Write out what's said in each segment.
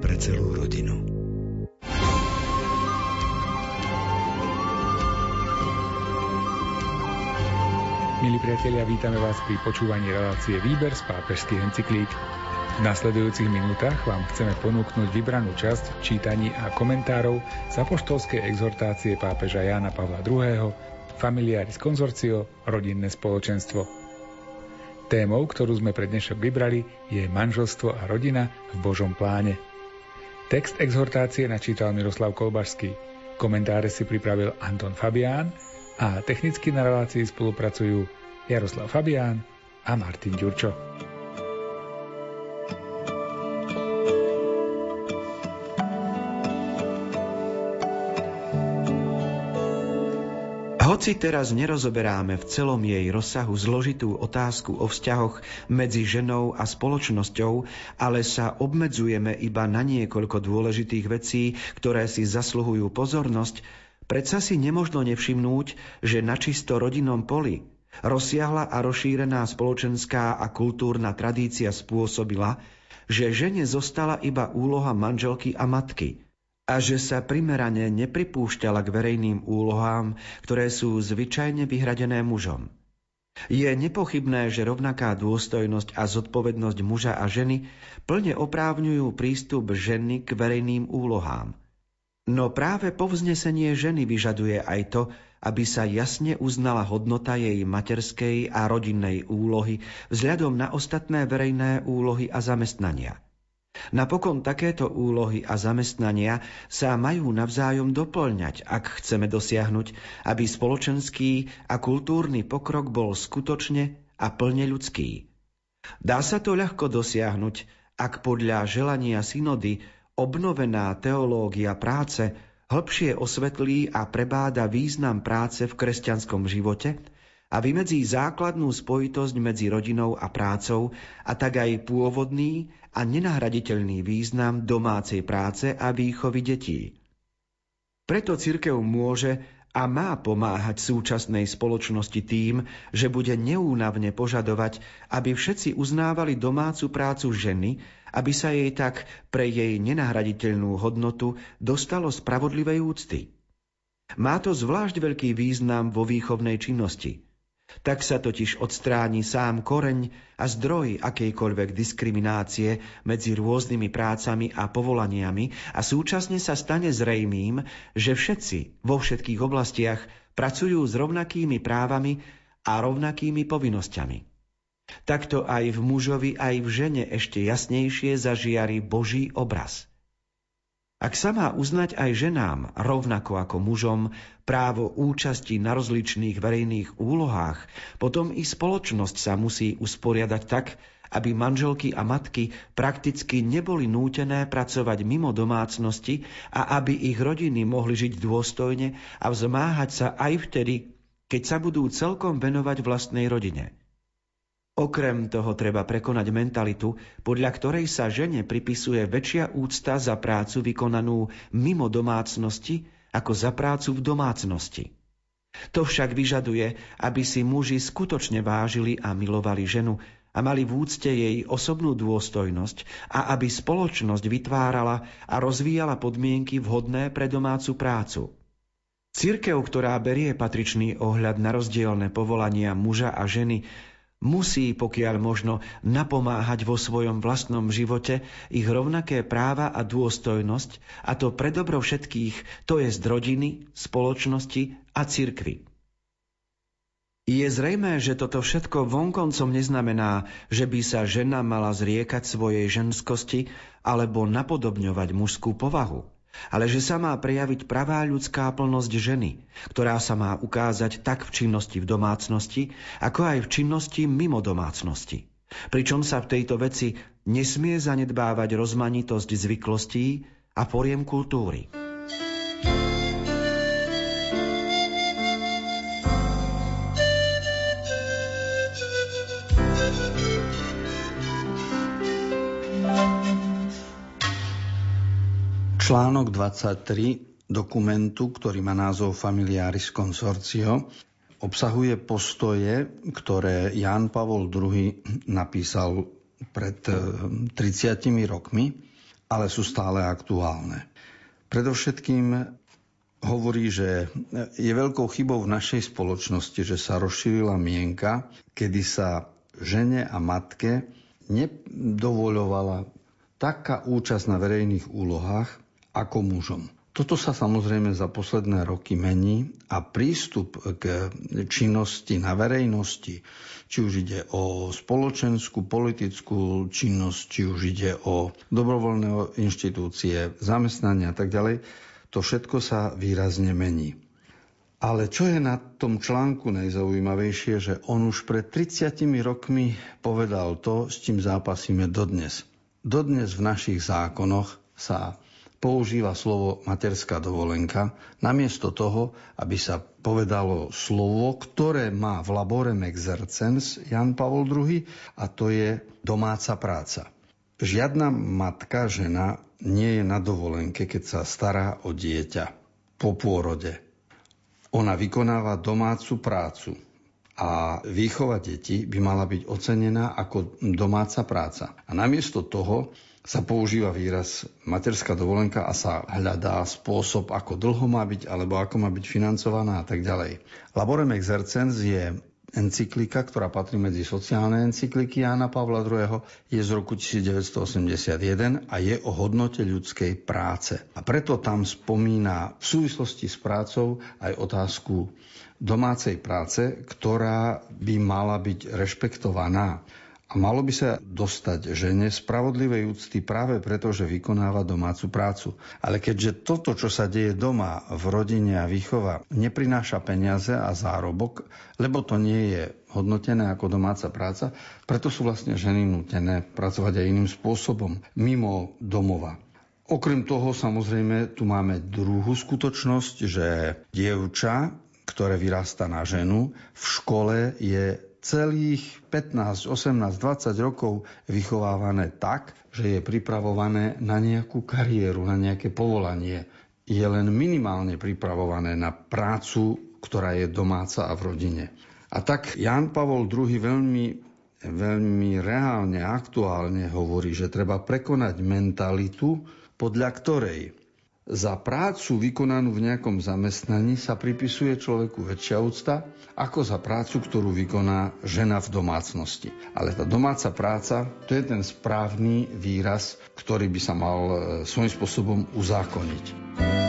pre celú rodinu. Milí priatelia, vítame vás pri počúvaní relácie Výber z pápežských encyklík. V nasledujúcich minútach vám chceme ponúknuť vybranú časť čítaní a komentárov z apoštolskej exhortácie pápeža Jána Pavla II. Familiaris Consortio, rodinné spoločenstvo. Témou, ktorú sme pre dnešok vybrali, je manželstvo a rodina v Božom pláne. Text exhortácie načítal Miroslav Kolbašský. Komentáre si pripravil Anton Fabián a technicky na relácii spolupracujú Jaroslav Fabián a Martin Ďurčo. Hoci teraz nerozoberáme v celom jej rozsahu zložitú otázku o vzťahoch medzi ženou a spoločnosťou, ale sa obmedzujeme iba na niekoľko dôležitých vecí, ktoré si zasluhujú pozornosť, predsa si nemožno nevšimnúť, že na čisto rodinnom poli Rozsiahla a rozšírená spoločenská a kultúrna tradícia spôsobila, že žene zostala iba úloha manželky a matky a že sa primerane nepripúšťala k verejným úlohám, ktoré sú zvyčajne vyhradené mužom. Je nepochybné, že rovnaká dôstojnosť a zodpovednosť muža a ženy plne oprávňujú prístup ženy k verejným úlohám. No práve povznesenie ženy vyžaduje aj to, aby sa jasne uznala hodnota jej materskej a rodinnej úlohy vzhľadom na ostatné verejné úlohy a zamestnania. Napokon takéto úlohy a zamestnania sa majú navzájom doplňať, ak chceme dosiahnuť, aby spoločenský a kultúrny pokrok bol skutočne a plne ľudský. Dá sa to ľahko dosiahnuť, ak podľa želania synody obnovená teológia práce Hlbšie osvetlí a prebáda význam práce v kresťanskom živote a vymedzí základnú spojitosť medzi rodinou a prácou a tak aj pôvodný a nenahraditeľný význam domácej práce a výchovy detí. Preto cirkev môže a má pomáhať súčasnej spoločnosti tým, že bude neúnavne požadovať, aby všetci uznávali domácu prácu ženy, aby sa jej tak pre jej nenahraditeľnú hodnotu dostalo spravodlivej úcty. Má to zvlášť veľký význam vo výchovnej činnosti – tak sa totiž odstráni sám koreň a zdroj akejkoľvek diskriminácie medzi rôznymi prácami a povolaniami a súčasne sa stane zrejmým, že všetci vo všetkých oblastiach pracujú s rovnakými právami a rovnakými povinnosťami. Takto aj v mužovi, aj v žene ešte jasnejšie zažiari Boží obraz – ak sa má uznať aj ženám, rovnako ako mužom, právo účasti na rozličných verejných úlohách, potom i spoločnosť sa musí usporiadať tak, aby manželky a matky prakticky neboli nútené pracovať mimo domácnosti a aby ich rodiny mohli žiť dôstojne a vzmáhať sa aj vtedy, keď sa budú celkom venovať vlastnej rodine. Okrem toho treba prekonať mentalitu, podľa ktorej sa žene pripisuje väčšia úcta za prácu vykonanú mimo domácnosti ako za prácu v domácnosti. To však vyžaduje, aby si muži skutočne vážili a milovali ženu a mali v úcte jej osobnú dôstojnosť a aby spoločnosť vytvárala a rozvíjala podmienky vhodné pre domácu prácu. Cirkev, ktorá berie patričný ohľad na rozdielne povolania muža a ženy, musí, pokiaľ možno, napomáhať vo svojom vlastnom živote ich rovnaké práva a dôstojnosť, a to pre dobro všetkých, to je z rodiny, spoločnosti a cirkvy. Je zrejmé, že toto všetko vonkoncom neznamená, že by sa žena mala zriekať svojej ženskosti alebo napodobňovať mužskú povahu ale že sa má prejaviť pravá ľudská plnosť ženy, ktorá sa má ukázať tak v činnosti v domácnosti, ako aj v činnosti mimo domácnosti. Pričom sa v tejto veci nesmie zanedbávať rozmanitosť zvyklostí a poriem kultúry. Článok 23 dokumentu, ktorý má názov Familiaris Consortio, obsahuje postoje, ktoré Ján Pavol II napísal pred 30 eh, rokmi ale sú stále aktuálne. Predovšetkým hovorí, že je veľkou chybou v našej spoločnosti, že sa rozšírila mienka, kedy sa žene a matke nedovoľovala taká účasť na verejných úlohách ako mužom. Toto sa samozrejme za posledné roky mení a prístup k činnosti na verejnosti, či už ide o spoločenskú, politickú činnosť, či už ide o dobrovoľné inštitúcie, zamestnania a tak ďalej, to všetko sa výrazne mení. Ale čo je na tom článku najzaujímavejšie, že on už pred 30 rokmi povedal to, s čím zápasíme dodnes. Dodnes v našich zákonoch sa používa slovo materská dovolenka, namiesto toho, aby sa povedalo slovo, ktoré má v laborem exercens Jan Pavol II, a to je domáca práca. Žiadna matka, žena nie je na dovolenke, keď sa stará o dieťa po pôrode. Ona vykonáva domácu prácu a výchova detí by mala byť ocenená ako domáca práca. A namiesto toho sa používa výraz materská dovolenka a sa hľadá spôsob, ako dlho má byť alebo ako má byť financovaná a tak ďalej. Laborem exercens je encyklika, ktorá patrí medzi sociálne encykliky Jána Pavla II, je z roku 1981 a je o hodnote ľudskej práce. A preto tam spomína v súvislosti s prácou aj otázku domácej práce, ktorá by mala byť rešpektovaná. A malo by sa dostať žene spravodlivej úcty práve preto, že vykonáva domácu prácu. Ale keďže toto, čo sa deje doma, v rodine a výchova, neprináša peniaze a zárobok, lebo to nie je hodnotené ako domáca práca, preto sú vlastne ženy nutené pracovať aj iným spôsobom, mimo domova. Okrem toho samozrejme tu máme druhú skutočnosť, že dievča, ktoré vyrastá na ženu, v škole je celých 15, 18, 20 rokov vychovávané tak, že je pripravované na nejakú kariéru, na nejaké povolanie. Je len minimálne pripravované na prácu, ktorá je domáca a v rodine. A tak Jan Pavol II veľmi, veľmi reálne, aktuálne hovorí, že treba prekonať mentalitu, podľa ktorej za prácu vykonanú v nejakom zamestnaní sa pripisuje človeku väčšia úcta ako za prácu, ktorú vykoná žena v domácnosti. Ale tá domáca práca, to je ten správny výraz, ktorý by sa mal e, svojím spôsobom uzákoniť.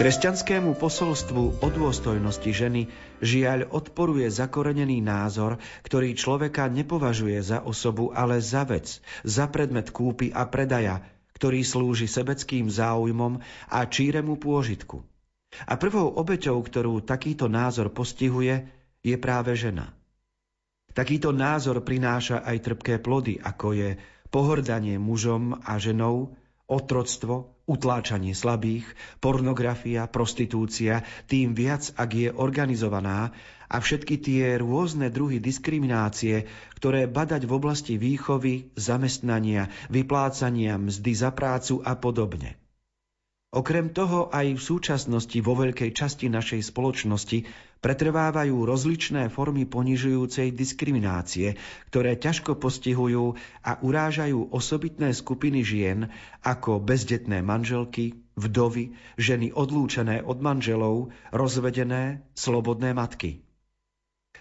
Kresťanskému posolstvu o dôstojnosti ženy žiaľ odporuje zakorenený názor, ktorý človeka nepovažuje za osobu, ale za vec, za predmet kúpy a predaja, ktorý slúži sebeckým záujmom a číremu pôžitku. A prvou obeťou, ktorú takýto názor postihuje, je práve žena. Takýto názor prináša aj trpké plody, ako je pohordanie mužom a ženou, otroctvo, utláčanie slabých, pornografia, prostitúcia, tým viac, ak je organizovaná a všetky tie rôzne druhy diskriminácie, ktoré badať v oblasti výchovy, zamestnania, vyplácania mzdy za prácu a podobne. Okrem toho aj v súčasnosti vo veľkej časti našej spoločnosti pretrvávajú rozličné formy ponižujúcej diskriminácie, ktoré ťažko postihujú a urážajú osobitné skupiny žien ako bezdetné manželky, vdovy, ženy odlúčené od manželov, rozvedené, slobodné matky.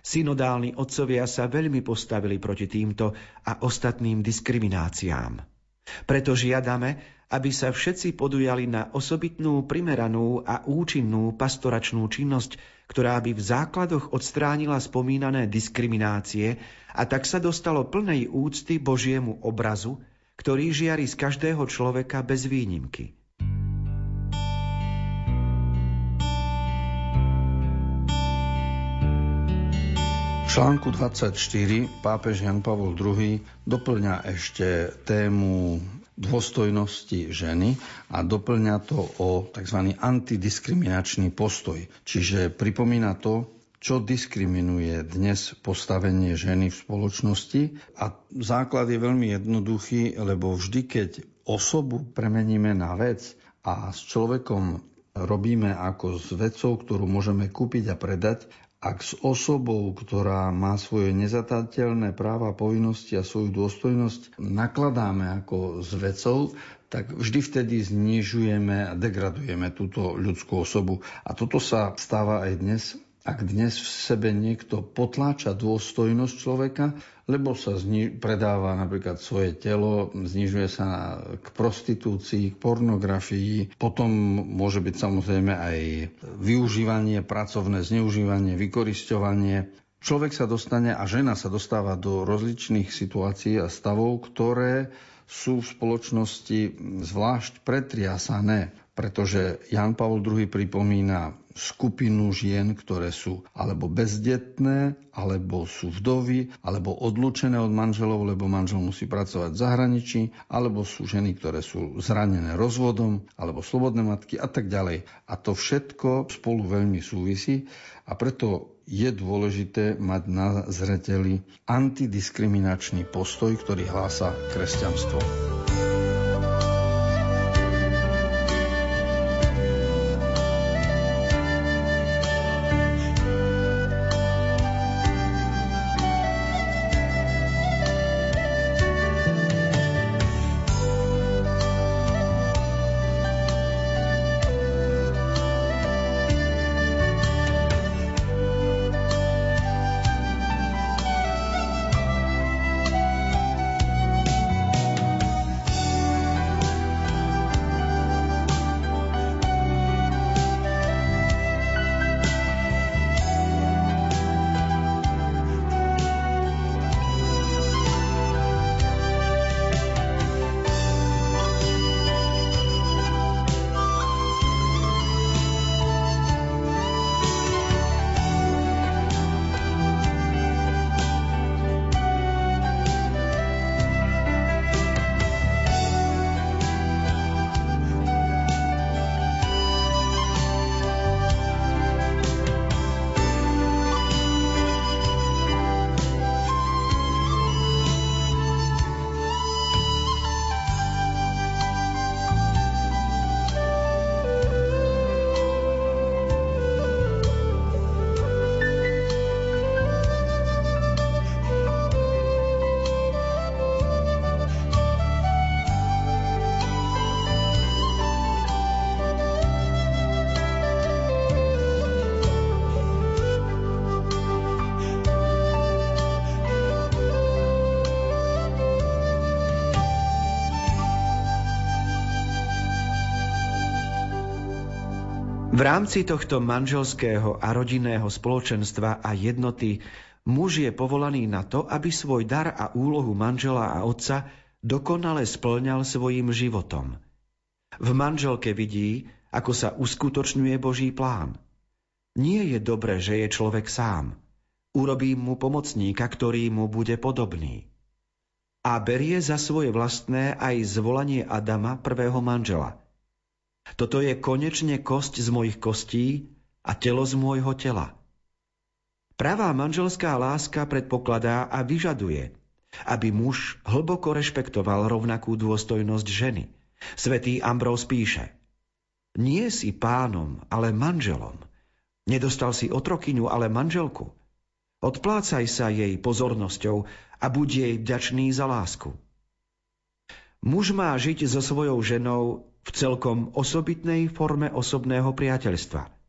Synodálni otcovia sa veľmi postavili proti týmto a ostatným diskrimináciám. Preto žiadame, aby sa všetci podujali na osobitnú, primeranú a účinnú pastoračnú činnosť, ktorá by v základoch odstránila spomínané diskriminácie a tak sa dostalo plnej úcty Božiemu obrazu, ktorý žiari z každého človeka bez výnimky. V článku 24 pápež Jan Pavol II doplňa ešte tému dôstojnosti ženy a doplňa to o tzv. antidiskriminačný postoj. Čiže pripomína to, čo diskriminuje dnes postavenie ženy v spoločnosti. A základ je veľmi jednoduchý, lebo vždy, keď osobu premeníme na vec a s človekom robíme ako s vecou, ktorú môžeme kúpiť a predať, ak s osobou, ktorá má svoje nezatateľné práva, povinnosti a svoju dôstojnosť nakladáme ako s vecou, tak vždy vtedy znižujeme a degradujeme túto ľudskú osobu. A toto sa stáva aj dnes ak dnes v sebe niekto potláča dôstojnosť človeka, lebo sa zni- predáva napríklad svoje telo, znižuje sa k prostitúcii, k pornografii, potom môže byť samozrejme aj využívanie, pracovné zneužívanie, vykorisťovanie. Človek sa dostane a žena sa dostáva do rozličných situácií a stavov, ktoré sú v spoločnosti zvlášť pretriasané, pretože Jan Pavol II pripomína skupinu žien, ktoré sú alebo bezdetné, alebo sú vdovy, alebo odlúčené od manželov, lebo manžel musí pracovať v zahraničí, alebo sú ženy, ktoré sú zranené rozvodom, alebo slobodné matky a tak ďalej. A to všetko spolu veľmi súvisí a preto je dôležité mať na zreteli antidiskriminačný postoj, ktorý hlása kresťanstvo. V rámci tohto manželského a rodinného spoločenstva a jednoty muž je povolaný na to, aby svoj dar a úlohu manžela a otca dokonale splňal svojim životom. V manželke vidí, ako sa uskutočňuje Boží plán. Nie je dobre, že je človek sám. urobím mu pomocníka, ktorý mu bude podobný. A berie za svoje vlastné aj zvolanie Adama, prvého manžela. Toto je konečne kosť z mojich kostí a telo z môjho tela. Pravá manželská láska predpokladá a vyžaduje, aby muž hlboko rešpektoval rovnakú dôstojnosť ženy. Svetý Ambrós píše Nie si pánom, ale manželom. Nedostal si otrokyňu, ale manželku. Odplácaj sa jej pozornosťou a buď jej vďačný za lásku. Muž má žiť so svojou ženou v celkom osobitnej forme osobného priateľstva –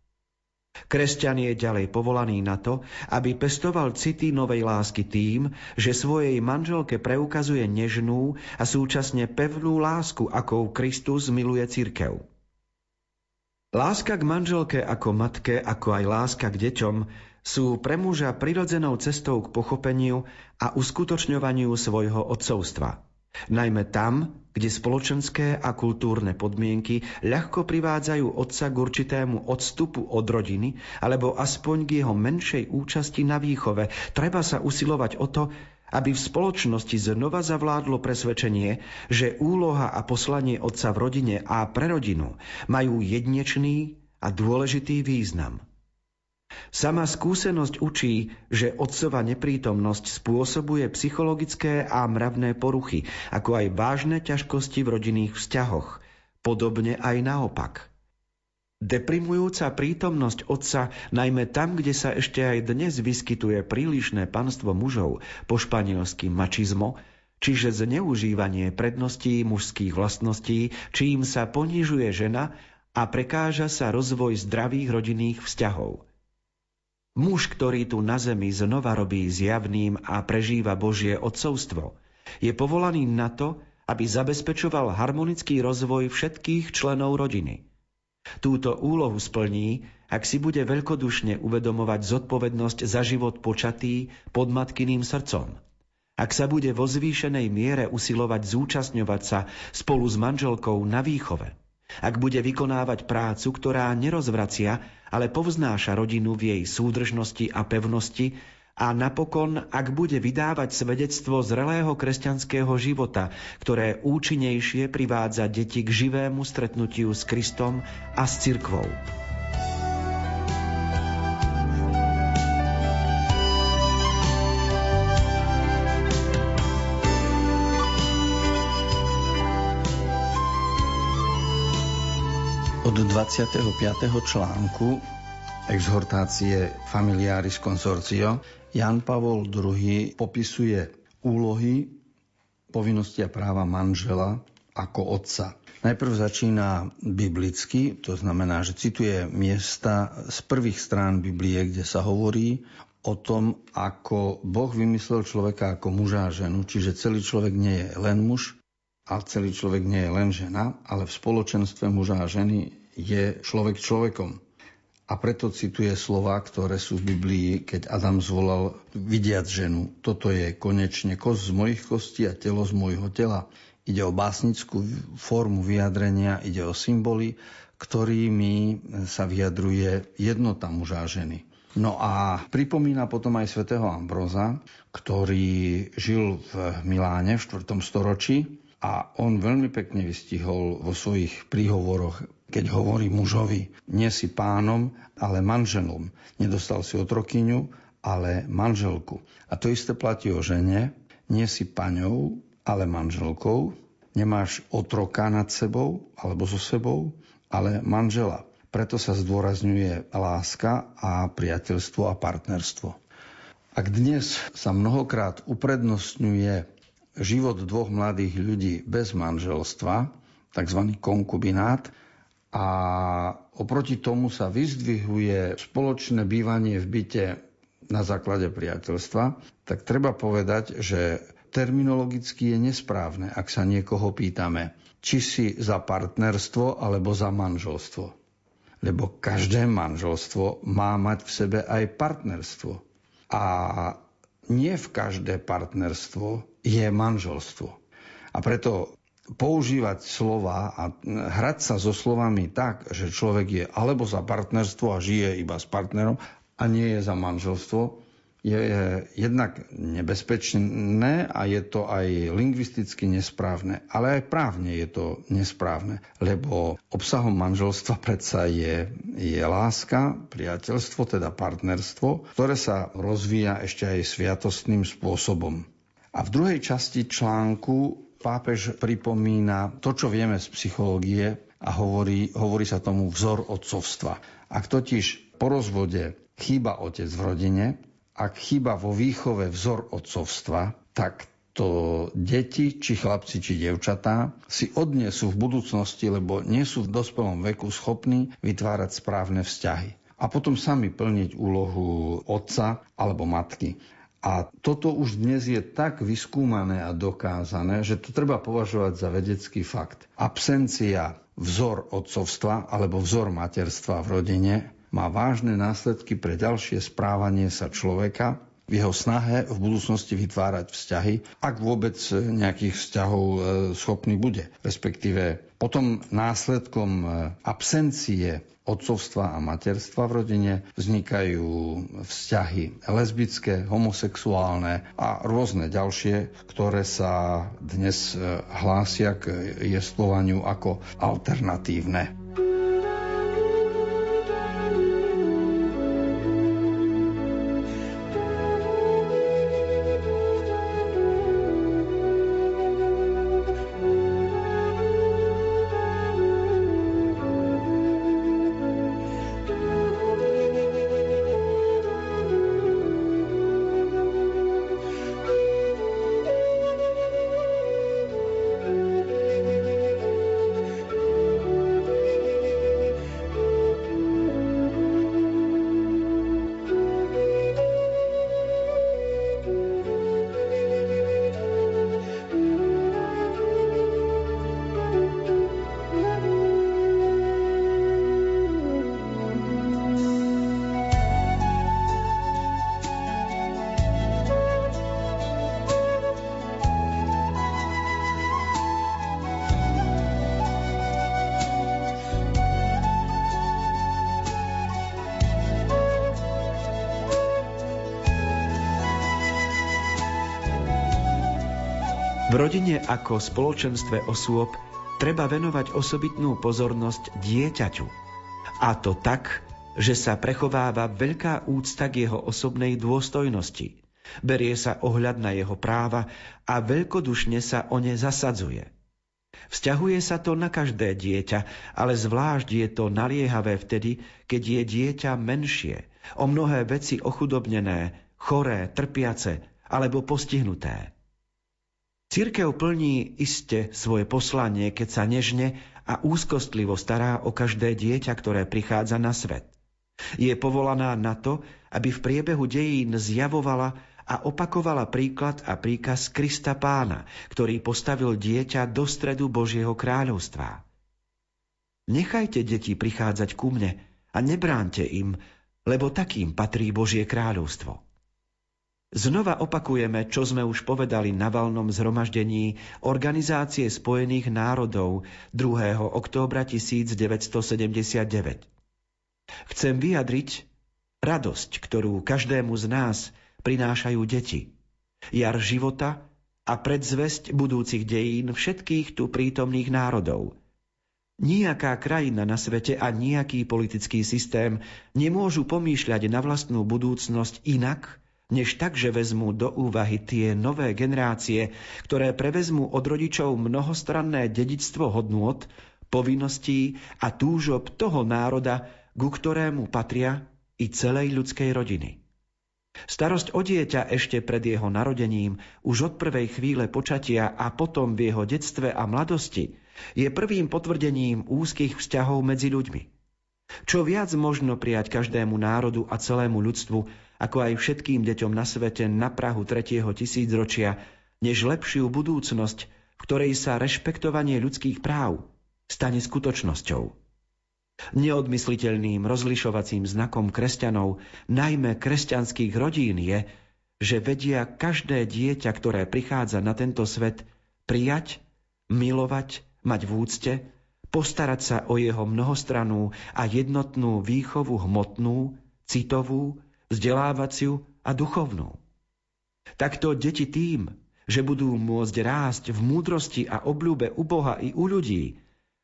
Kresťan je ďalej povolaný na to, aby pestoval city novej lásky tým, že svojej manželke preukazuje nežnú a súčasne pevnú lásku, akou Kristus miluje cirkev. Láska k manželke ako matke, ako aj láska k deťom sú pre muža prirodzenou cestou k pochopeniu a uskutočňovaniu svojho odcovstva. Najmä tam, kde spoločenské a kultúrne podmienky ľahko privádzajú otca k určitému odstupu od rodiny alebo aspoň k jeho menšej účasti na výchove, treba sa usilovať o to, aby v spoločnosti znova zavládlo presvedčenie, že úloha a poslanie otca v rodine a pre rodinu majú jednečný a dôležitý význam – Sama skúsenosť učí, že otcova neprítomnosť spôsobuje psychologické a mravné poruchy, ako aj vážne ťažkosti v rodinných vzťahoch, podobne aj naopak. Deprimujúca prítomnosť otca, najmä tam, kde sa ešte aj dnes vyskytuje prílišné panstvo mužov, po španielsky mačizmo, čiže zneužívanie predností mužských vlastností, čím sa ponižuje žena a prekáža sa rozvoj zdravých rodinných vzťahov – Muž, ktorý tu na zemi znova robí zjavným a prežíva Božie odcovstvo, je povolaný na to, aby zabezpečoval harmonický rozvoj všetkých členov rodiny. Túto úlohu splní, ak si bude veľkodušne uvedomovať zodpovednosť za život počatý pod matkyným srdcom. Ak sa bude vo zvýšenej miere usilovať zúčastňovať sa spolu s manželkou na výchove. Ak bude vykonávať prácu, ktorá nerozvracia, ale povznáša rodinu v jej súdržnosti a pevnosti a napokon, ak bude vydávať svedectvo zrelého kresťanského života, ktoré účinnejšie privádza deti k živému stretnutiu s Kristom a s cirkvou. Od 25. článku exhortácie Familiaris Consortio Jan Pavol II popisuje úlohy, povinnosti a práva manžela ako otca. Najprv začína biblicky, to znamená, že cituje miesta z prvých strán Biblie, kde sa hovorí o tom, ako Boh vymyslel človeka ako muža a ženu, čiže celý človek nie je len muž, a celý človek nie je len žena, ale v spoločenstve muža a ženy je človek človekom. A preto cituje slova, ktoré sú v Biblii, keď Adam zvolal vidiac ženu. Toto je konečne kost z mojich kostí a telo z môjho tela. Ide o básnickú formu vyjadrenia, ide o symboly, ktorými sa vyjadruje jednota muža a ženy. No a pripomína potom aj svätého Ambroza, ktorý žil v Miláne v 4. storočí a on veľmi pekne vystihol vo svojich príhovoroch keď hovorí mužovi, nie si pánom, ale manželom. Nedostal si otrokyňu, ale manželku. A to isté platí o žene, nie si paňou, ale manželkou. Nemáš otroka nad sebou alebo so sebou, ale manžela. Preto sa zdôrazňuje láska a priateľstvo a partnerstvo. Ak dnes sa mnohokrát uprednostňuje život dvoch mladých ľudí bez manželstva, tzv. konkubinát, a oproti tomu sa vyzdvihuje spoločné bývanie v byte na základe priateľstva, tak treba povedať, že terminologicky je nesprávne, ak sa niekoho pýtame, či si za partnerstvo alebo za manželstvo. Lebo každé manželstvo má mať v sebe aj partnerstvo. A nie v každé partnerstvo je manželstvo. A preto používať slova a hrať sa so slovami tak, že človek je alebo za partnerstvo a žije iba s partnerom a nie je za manželstvo, je jednak nebezpečné a je to aj lingvisticky nesprávne, ale aj právne je to nesprávne, lebo obsahom manželstva predsa je, je láska, priateľstvo, teda partnerstvo, ktoré sa rozvíja ešte aj sviatostným spôsobom. A v druhej časti článku pápež pripomína to, čo vieme z psychológie a hovorí, hovorí sa tomu vzor otcovstva. Ak totiž po rozvode chýba otec v rodine, ak chýba vo výchove vzor otcovstva, tak to deti, či chlapci, či devčatá, si odnesú v budúcnosti, lebo nie sú v dospelom veku schopní vytvárať správne vzťahy. A potom sami plniť úlohu otca alebo matky. A toto už dnes je tak vyskúmané a dokázané, že to treba považovať za vedecký fakt. Absencia vzor otcovstva alebo vzor materstva v rodine má vážne následky pre ďalšie správanie sa človeka, v jeho snahe v budúcnosti vytvárať vzťahy, ak vôbec nejakých vzťahov e, schopný bude. Respektíve potom následkom e, absencie otcovstva a materstva v rodine vznikajú vzťahy lesbické, homosexuálne a rôzne ďalšie, ktoré sa dnes e, hlásia k jestvovaniu ako alternatívne. V rodine ako spoločenstve osôb treba venovať osobitnú pozornosť dieťaťu. A to tak, že sa prechováva veľká úcta k jeho osobnej dôstojnosti. Berie sa ohľad na jeho práva a veľkodušne sa o ne zasadzuje. Vzťahuje sa to na každé dieťa, ale zvlášť je to naliehavé vtedy, keď je dieťa menšie, o mnohé veci ochudobnené, choré, trpiace alebo postihnuté. Cirkev plní iste svoje poslanie, keď sa nežne a úzkostlivo stará o každé dieťa, ktoré prichádza na svet. Je povolaná na to, aby v priebehu dejín zjavovala a opakovala príklad a príkaz Krista pána, ktorý postavil dieťa do stredu Božieho kráľovstva. Nechajte deti prichádzať ku mne a nebránte im, lebo takým patrí Božie kráľovstvo. Znova opakujeme, čo sme už povedali na valnom zhromaždení Organizácie spojených národov 2. októbra 1979. Chcem vyjadriť radosť, ktorú každému z nás prinášajú deti. Jar života a predzvesť budúcich dejín všetkých tu prítomných národov. Nijaká krajina na svete a nejaký politický systém nemôžu pomýšľať na vlastnú budúcnosť inak, než tak, že vezmú do úvahy tie nové generácie, ktoré prevezmú od rodičov mnohostranné dedičstvo hodnôt, povinností a túžob toho národa, ku ktorému patria i celej ľudskej rodiny. Starosť o dieťa ešte pred jeho narodením, už od prvej chvíle počatia a potom v jeho detstve a mladosti, je prvým potvrdením úzkých vzťahov medzi ľuďmi. Čo viac možno prijať každému národu a celému ľudstvu, ako aj všetkým deťom na svete na Prahu tretieho tisícročia, než lepšiu budúcnosť, v ktorej sa rešpektovanie ľudských práv stane skutočnosťou. Neodmysliteľným rozlišovacím znakom kresťanov, najmä kresťanských rodín je, že vedia každé dieťa, ktoré prichádza na tento svet, prijať, milovať, mať v úcte, postarať sa o jeho mnohostranú a jednotnú výchovu hmotnú, citovú, vzdelávaciu a duchovnú. Takto deti tým, že budú môcť rásť v múdrosti a obľúbe u Boha i u ľudí,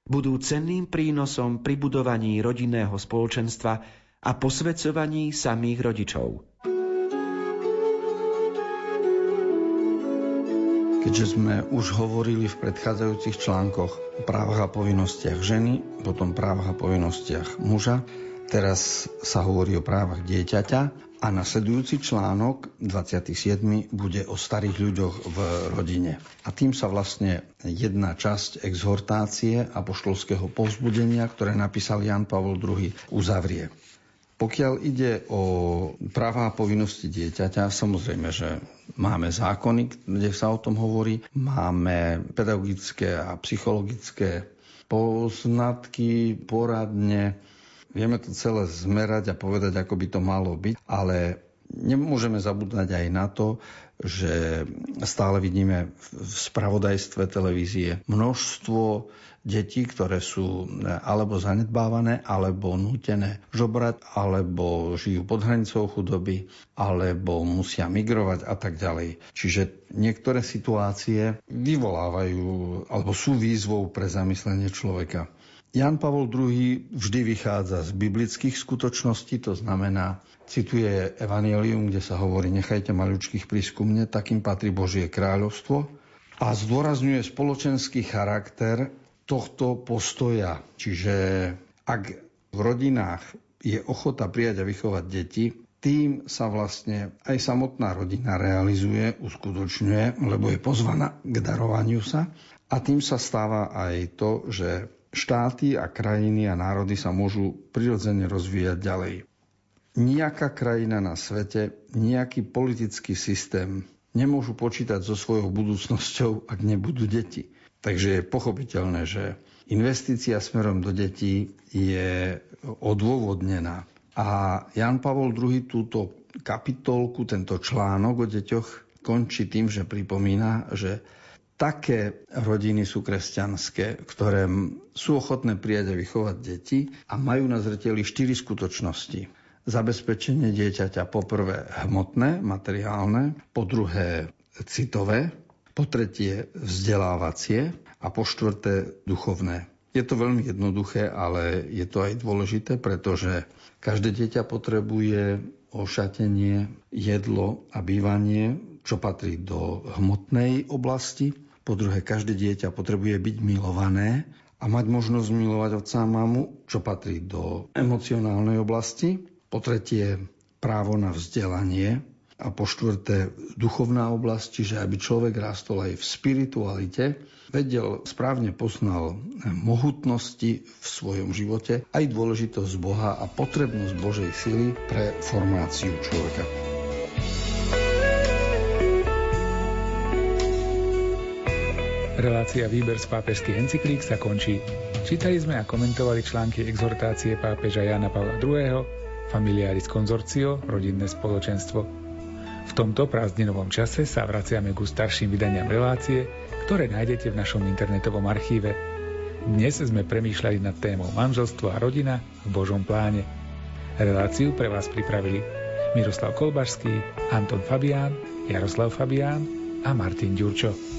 budú cenným prínosom pri budovaní rodinného spoločenstva a posvedcovaní samých rodičov. Keďže sme už hovorili v predchádzajúcich článkoch o právach a povinnostiach ženy, potom právach a povinnostiach muža, teraz sa hovorí o právach dieťaťa a nasledujúci článok 27. bude o starých ľuďoch v rodine. A tým sa vlastne jedna časť exhortácie a poštolského povzbudenia, ktoré napísal Jan Pavol II, uzavrie. Pokiaľ ide o práva a povinnosti dieťaťa, samozrejme, že máme zákony, kde sa o tom hovorí, máme pedagogické a psychologické poznatky, poradne, vieme to celé zmerať a povedať, ako by to malo byť, ale nemôžeme zabúdať aj na to, že stále vidíme v spravodajstve televízie množstvo detí, ktoré sú e, alebo zanedbávané, alebo nútené žobrať, alebo žijú pod hranicou chudoby, alebo musia migrovať a tak ďalej. Čiže niektoré situácie vyvolávajú alebo sú výzvou pre zamyslenie človeka. Jan Pavol II vždy vychádza z biblických skutočností, to znamená, cituje Evangelium, kde sa hovorí, nechajte maľučkých prísku mne, takým patrí Božie kráľovstvo a zdôrazňuje spoločenský charakter tohto postoja. Čiže ak v rodinách je ochota prijať a vychovať deti, tým sa vlastne aj samotná rodina realizuje, uskutočňuje, lebo je pozvaná k darovaniu sa. A tým sa stáva aj to, že štáty a krajiny a národy sa môžu prirodzene rozvíjať ďalej. Nijaká krajina na svete, nejaký politický systém nemôžu počítať so svojou budúcnosťou, ak nebudú deti. Takže je pochopiteľné, že investícia smerom do detí je odôvodnená. A Jan Pavol II túto kapitolku, tento článok o deťoch končí tým, že pripomína, že také rodiny sú kresťanské, ktoré sú ochotné prijať a vychovať deti a majú na zreteli štyri skutočnosti. Zabezpečenie dieťaťa poprvé hmotné, materiálne, po druhé citové, po tretie vzdelávacie a po štvrté duchovné. Je to veľmi jednoduché, ale je to aj dôležité, pretože každé dieťa potrebuje ošatenie, jedlo a bývanie, čo patrí do hmotnej oblasti. Po druhé, každé dieťa potrebuje byť milované a mať možnosť milovať otca a mamu, čo patrí do emocionálnej oblasti. Po tretie, právo na vzdelanie, a po štvrté duchovná oblasť, čiže aby človek rástol aj v spiritualite, vedel, správne poznal mohutnosti v svojom živote, aj dôležitosť Boha a potrebnosť Božej sily pre formáciu človeka. Relácia Výber z pápežských encyklík sa končí. Čítali sme a komentovali články exhortácie pápeža Jana Pavla II, Familiaris Consortio, rodinné spoločenstvo, v tomto prázdninovom čase sa vraciame ku starším vydaniam relácie, ktoré nájdete v našom internetovom archíve. Dnes sme premýšľali nad témou manželstvo a rodina v Božom pláne. Reláciu pre vás pripravili Miroslav Kolbašský, Anton Fabián, Jaroslav Fabián a Martin Ďurčo.